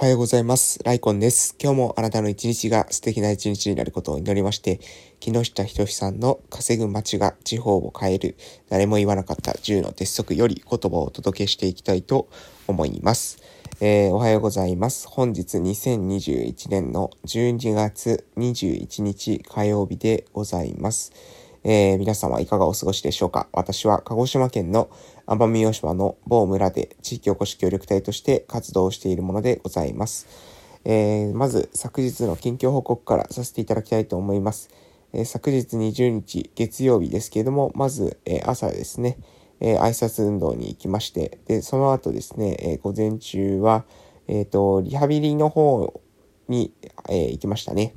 おはようございます。ライコンです。今日もあなたの一日が素敵な一日になることを祈りまして、木下仁さんの稼ぐ街が地方を変える、誰も言わなかった10の鉄則より言葉をお届けしていきたいと思います。えー、おはようございます。本日2021年の12月21日火曜日でございます。えー、皆様いかがお過ごしでしょうか？私は鹿児島県の奄美大島の某村で地域おこし協力隊として活動しているものでございます。えー、まず昨日の近況報告からさせていただきたいと思います。えー、昨日20日月曜日ですけれども、まず、え朝ですね、え挨拶運動に行きまして、で、その後ですね、え午前中は、えっ、と、リハビリの方に、え行きましたね。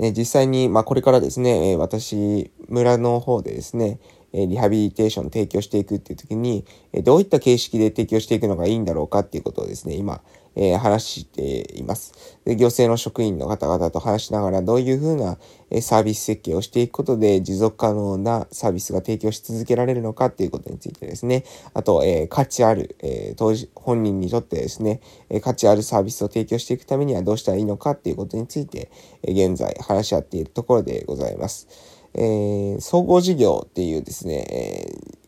え実際に、まあ、これからですね、え私、村の方でですね、えリハビリテーション提供していくっていう時に、えどういった形式で提供していくのがいいんだろうかっていうことをですね、今、えー、話しています。で行政の職員の方々と話しながら、どういうふうな、えサービス設計をしていくことで持続可能なサービスが提供し続けられるのかっていうことについてですね、あと、えー、価値ある、えー、当時、本人にとってですね、え価値あるサービスを提供していくためにはどうしたらいいのかっていうことについて、え現在話し合っているところでございます。えー、総合事業っていうですね、え、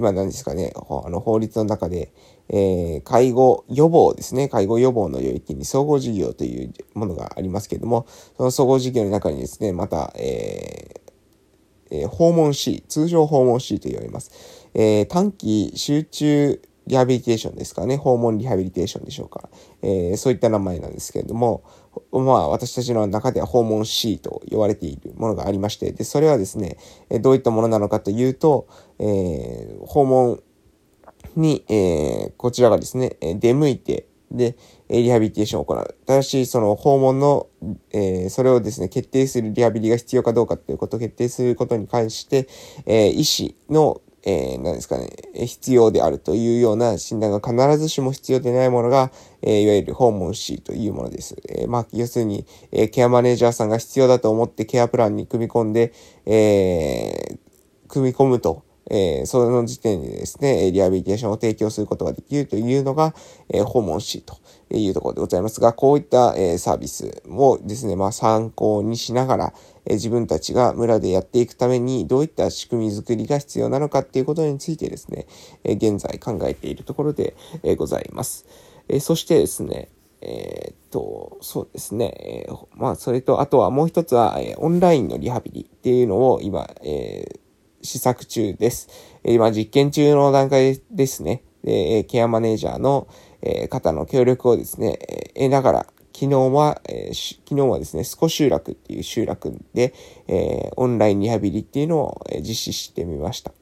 今何ですかね、あの法律の中で、えー、介護予防ですね、介護予防の領域に総合事業というものがありますけれども、その総合事業の中にですね、また、えー、訪問 C、通常訪問 C と言われます。えー、短期集中リハビリテーションですかね、訪問リハビリテーションでしょうか。えー、そういった名前なんですけれども、まあ私たちの中では訪問 C と言われているものがありまして、で、それはですね、どういったものなのかというと、えー、訪問に、えー、こちらがですね、出向いて、で、リハビリテーションを行う。ただし、その訪問の、えー、それをですね、決定するリハビリが必要かどうかということを決定することに関して、えー、医師のえー、何ですかね、必要であるというような診断が必ずしも必要でないものが、えー、いわゆる訪問ーというものです。えー、まあ、要するに、えー、ケアマネージャーさんが必要だと思ってケアプランに組み込んで、えー、組み込むと、えー、その時点でですね、リハビリテーションを提供することができるというのが、えー、訪問ーというところでございますが、こういった、えー、サービスをですね、まあ、参考にしながら、え自分たちが村でやっていくためにどういった仕組みづくりが必要なのかっていうことについてですね、え現在考えているところで、えございます。えそしてですね、えー、っと、そうですね。えー、まあ、それと、あとはもう一つは、えー、オンラインのリハビリっていうのを今、えー、試作中です。え、今、実験中の段階ですね。で、ケアマネージャーの、え、方の協力をですね、えー、得ながら、昨日は、え、昨日はですね、少集落っていう集落で、え、オンラインリハビリっていうのを、え、実施してみました。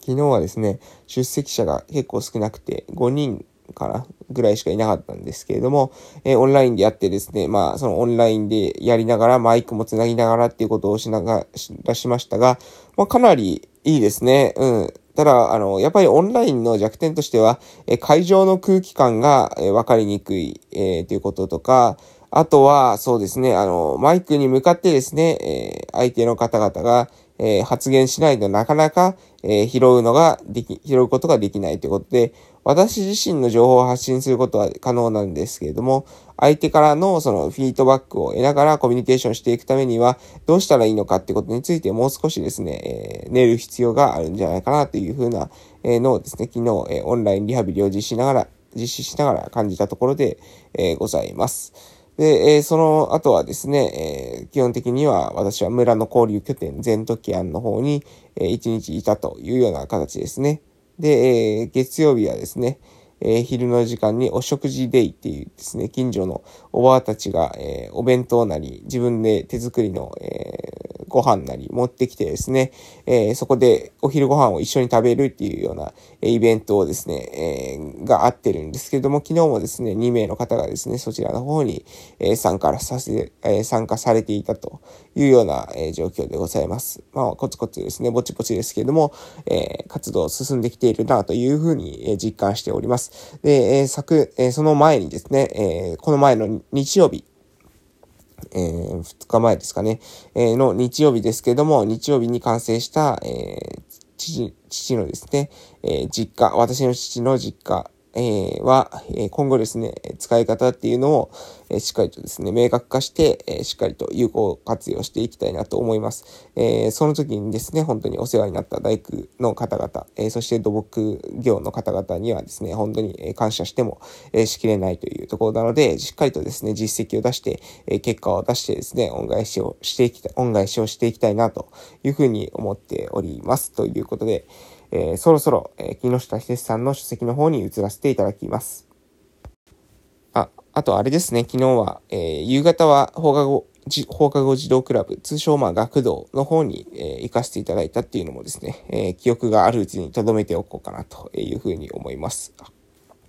昨日はですね、出席者が結構少なくて、5人かなぐらいしかいなかったんですけれども、えー、オンラインでやってですね、まあ、そのオンラインでやりながら、マイクもつなぎながらっていうことをしながら、しましたが、まあ、かなりいいですね。うん。ただ、あの、やっぱりオンラインの弱点としては、え会場の空気感が、え分かりにくい、えー、ということとか、あとは、そうですね、あの、マイクに向かってですね、え、相手の方々が、え、発言しないとなかなか、え、拾うのができ、拾うことができないということで、私自身の情報を発信することは可能なんですけれども、相手からのそのフィードバックを得ながらコミュニケーションしていくためには、どうしたらいいのかってことについてもう少しですね、えー、寝る必要があるんじゃないかなというふうなのをですね、昨日、えー、オンラインリハビリを実施しながら、実施しながら感じたところで、えー、ございます。で、えー、その後はですね、えー、基本的には私は村の交流拠点、全都キアンの方に、えー、一日いたというような形ですね。で、えー、月曜日はですね、えー、昼の時間にお食事デイっていうですね、近所のおばあたちが、えー、お弁当なり、自分で手作りの、えー、ご飯なり持ってきてですね、えー、そこでお昼ご飯を一緒に食べるっていうような、イベントをですね、え、があってるんですけれども、昨日もですね、2名の方がですね、そちらの方に、え、参加させ、え、参加されていたというような、え、状況でございます。まあ、コツコツですね、ぼちぼちですけれども、え、活動進んできているなというふうに、え、実感しております。で、え、昨、え、その前にですね、え、この前の日曜日、えー、2日前ですかね、えー、の日曜日ですけれども、日曜日に完成した、えー、父、父のですね、えー、実家、私の父の実家えは、え今後ですね、使い方っていうのを、えしっかりとですね、明確化して、えしっかりと有効活用していきたいなと思います。えその時にですね、本当にお世話になった大工の方々、えそして土木業の方々にはですね、本当に感謝しても、えしきれないというところなので、しっかりとですね、実績を出して、え結果を出してですね、恩返しをしていきたい、恩返しをしていきたいなというふうに思っております。ということで、えー、そろそろ、えー、木下久さんの書籍の方に移らせていただきます。あ、あとあれですね、昨日は、えー、夕方は放課後、放課後児童クラブ、通称まあ学童の方に、えー、行かせていただいたっていうのもですね、えー、記憶があるうちに留めておこうかなというふうに思います。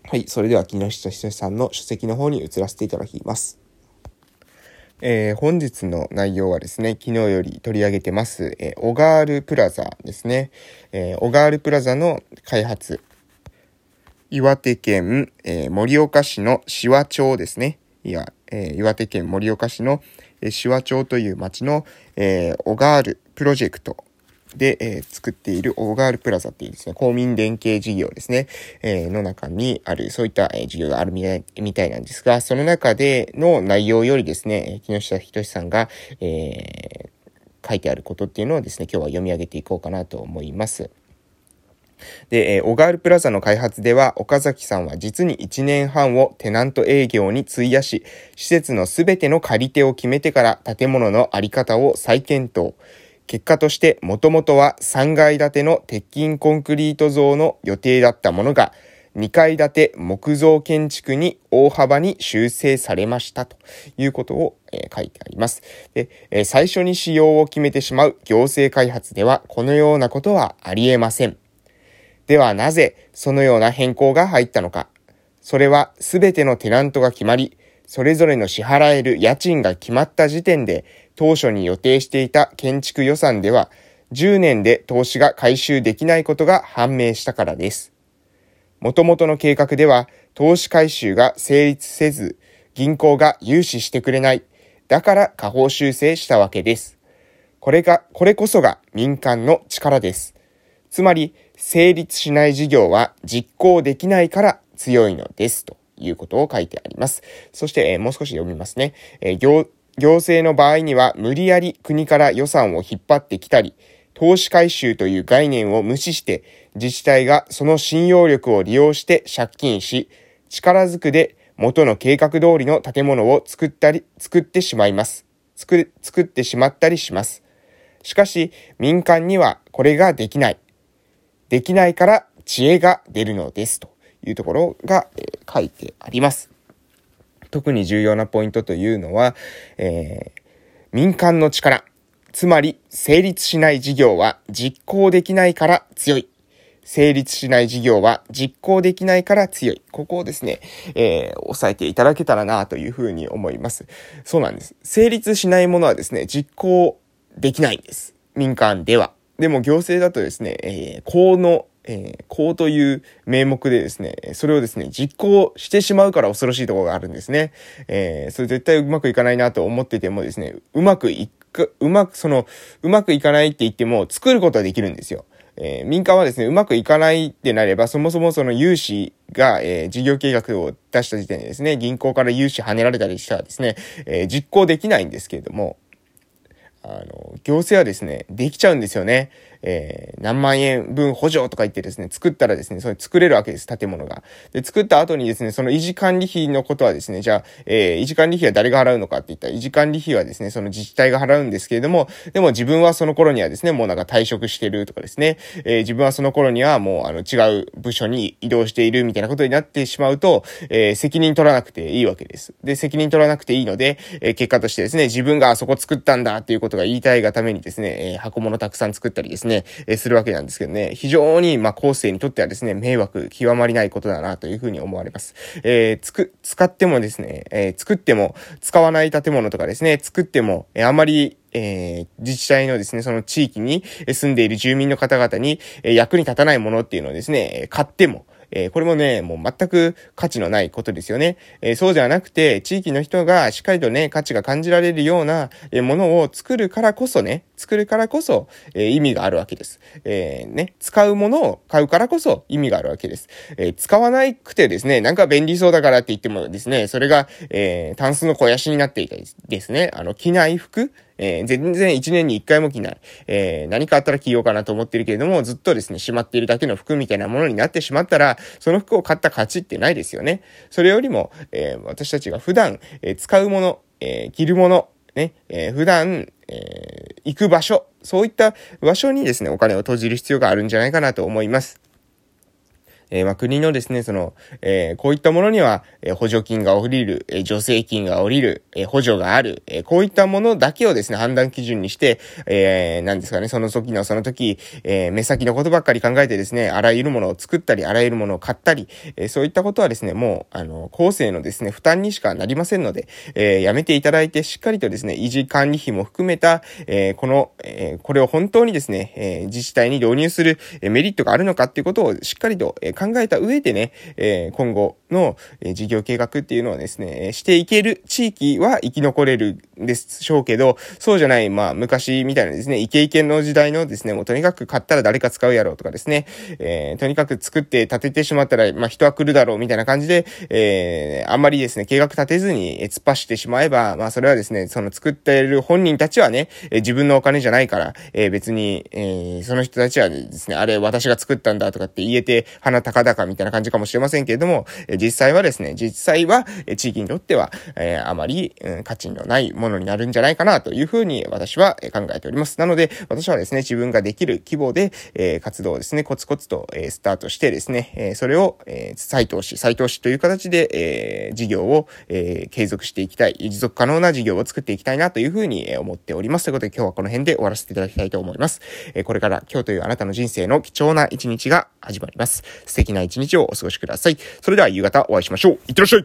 はい、それでは木下久さんの書籍の方に移らせていただきます。えー、本日の内容はですね、昨日より取り上げてます、えー、オガールプラザですね。えー、オガールプラザの開発。岩手県、え、盛岡市の紫波町ですね。いや、え、岩手県盛岡市の、えー、志和町という町の、え、オガールプロジェクトで、えー、作っているオーガールプラザっていうですね、公民連携事業ですね、えー、の中にある、そういった、えー、事業があるみたいみたいなんですが、その中での内容よりですね、木下仁さんが、えー、書いてあることっていうのをですね、今日は読み上げていこうかなと思います。で、えー、オガールプラザの開発では、岡崎さんは実に1年半をテナント営業に費やし、施設のすべての借り手を決めてから建物のあり方を再検討。結果としてもともとは3階建ての鉄筋コンクリート像の予定だったものが2階建て木造建築に大幅に修正されましたということを、え、書いてあります。で、え、最初に使用を決めてしまう行政開発ではこのようなことはありえません。ではなぜそのような変更が入ったのか。それはすべてのテナントが決まり、それぞれの支払える家賃が決まった時点で当初に予定していた建築予算では10年で投資が回収できないことが判明したからです。元々の計画では投資回収が成立せず銀行が融資してくれない。だから下方修正したわけです。これが、これこそが民間の力です。つまり、成立しない事業は実行できないから強いのですということを書いてあります。そして、えー、もう少し読みますね。えー、行政の場合には無理やり国から予算を引っ張ってきたり、投資回収という概念を無視して自治体がその信用力を利用して借金し、力ずくで元の計画通りの建物を作ったり、作ってしまいます。作、作ってしまったりします。しかし民間にはこれができない。できないから知恵が出るのですというところが、えー、書いてあります。特に重要なポイントというのは、えー、民間の力、つまり成立しない事業は実行できないから強い。成立しない事業は実行できないから強い。ここをですね、えー、押さえていただけたらなというふうに思います。そうなんです。成立しないものはですね、実行できないんです。民間では。でも行政だとですね、えー、公のえー、こうという名目でですね、それをですね、実行してしまうから恐ろしいところがあるんですね。えー、それ絶対うまくいかないなと思っててもですね、うまくいく、うまく、その、うまくいかないって言っても作ることはできるんですよ。えー、民間はですね、うまくいかないってなれば、そもそもその融資が、えー、事業計画を出した時点でですね、銀行から融資跳ねられたりしたらですね、えー、実行できないんですけれども、あの、行政はですね、できちゃうんですよね。えー、何万円分補助とか言ってですね、作ったらですね、それ作れるわけです、建物が。で、作った後にですね、その維持管理費のことはですね、じゃあ、えー、維持管理費は誰が払うのかって言ったら、維持管理費はですね、その自治体が払うんですけれども、でも自分はその頃にはですね、もうなんか退職してるとかですね、えー、自分はその頃にはもうあの違う部署に移動しているみたいなことになってしまうと、えー、責任取らなくていいわけです。で、責任取らなくていいので、えー、結果としてですね、自分があそこ作ったんだっていうことが言いたいがためにですね、え、箱物たくさん作ったりですね、えー、するわけなんですけどね、非常に、まあ、後世にとってはですね、迷惑極まりないことだなというふうに思われます。えー、つく、使ってもですね、えー、作っても使わない建物とかですね、作っても、えー、あまり、えー、自治体のですね、その地域に住んでいる住民の方々に、えー、役に立たないものっていうのをですね、買っても、えー、これもね、もう全く価値のないことですよね。えー、そうではなくて、地域の人がしっかりとね、価値が感じられるようなものを作るからこそね、作るからこそ、え意味があるわけです。えね、使うものを買うからこそ意味があるわけです。え使わなくてですね、なんか便利そうだからって言ってもですね、それが、えー、タンスの肥やしになっていたりですね、あの、着ない服、えー、全然1年に1回も着ない。えー、何かあったら着ようかなと思ってるけれども、ずっとですね、しまっているだけの服みたいなものになってしまったら、その服を買った価値ってないですよね。それよりも、えー、私たちが普段、えー、使うもの、えー、着るもの、ね、えー、普段、えー、行く場所、そういった場所にですね、お金を投じる必要があるんじゃないかなと思います。えー、まあ、国のですね、その、えー、こういったものには、えー、補助金が降りる、え助成金が降りる、え補助がある、えこういったものだけをですね、判断基準にして、えー、ですかね、その時のその時、え目先のことばっかり考えてですね、あらゆるものを作ったり、あらゆるものを買ったり、えそういったことはですね、もう、あの、後世のですね、負担にしかなりませんので、えやめていただいて、しっかりとですね、維持管理費も含めた、えこの、えこれを本当にですね、え自治体に導入する、えメリットがあるのかっていうことをしっかりと、え考えた上でね、え今後の、え事業計画っていうのをですね、していける地域は生き残れるでしょうけど、そうじゃない、まあ、昔みたいなですね、イケイケの時代のですね、もうとにかく買ったら誰か使うやろうとかですね、えー、とにかく作って建ててしまったら、まあ、人は来るだろうみたいな感じで、えー、あんまりですね、計画立てずに突っ走ってしまえば、まあ、それはですね、その作っている本人たちはね、え自分のお金じゃないから、えー、別に、えー、その人たちはですね、あれ私が作ったんだとかって言えて、鼻高々みたいな感じかもしれませんけれども、え実際はですね、実際は、え地域にとっては、え、あまり、うん、価値のないものになるんじゃないかなというふうに私は考えております。なので、私はですね、自分ができる規模で、え、活動をですね、コツコツと、え、スタートしてですね、え、それを、えー、再投資、再投資という形で、え、事業を、え、継続していきたい、持続可能な事業を作っていきたいなというふうに思っております。ということで今日はこの辺で終わらせていただきたいと思います。え、これから今日というあなたの人生の貴重な一日が始まります。素敵な一日をお過ごしください。それでは夕方お会いしましょう。いってらっしゃい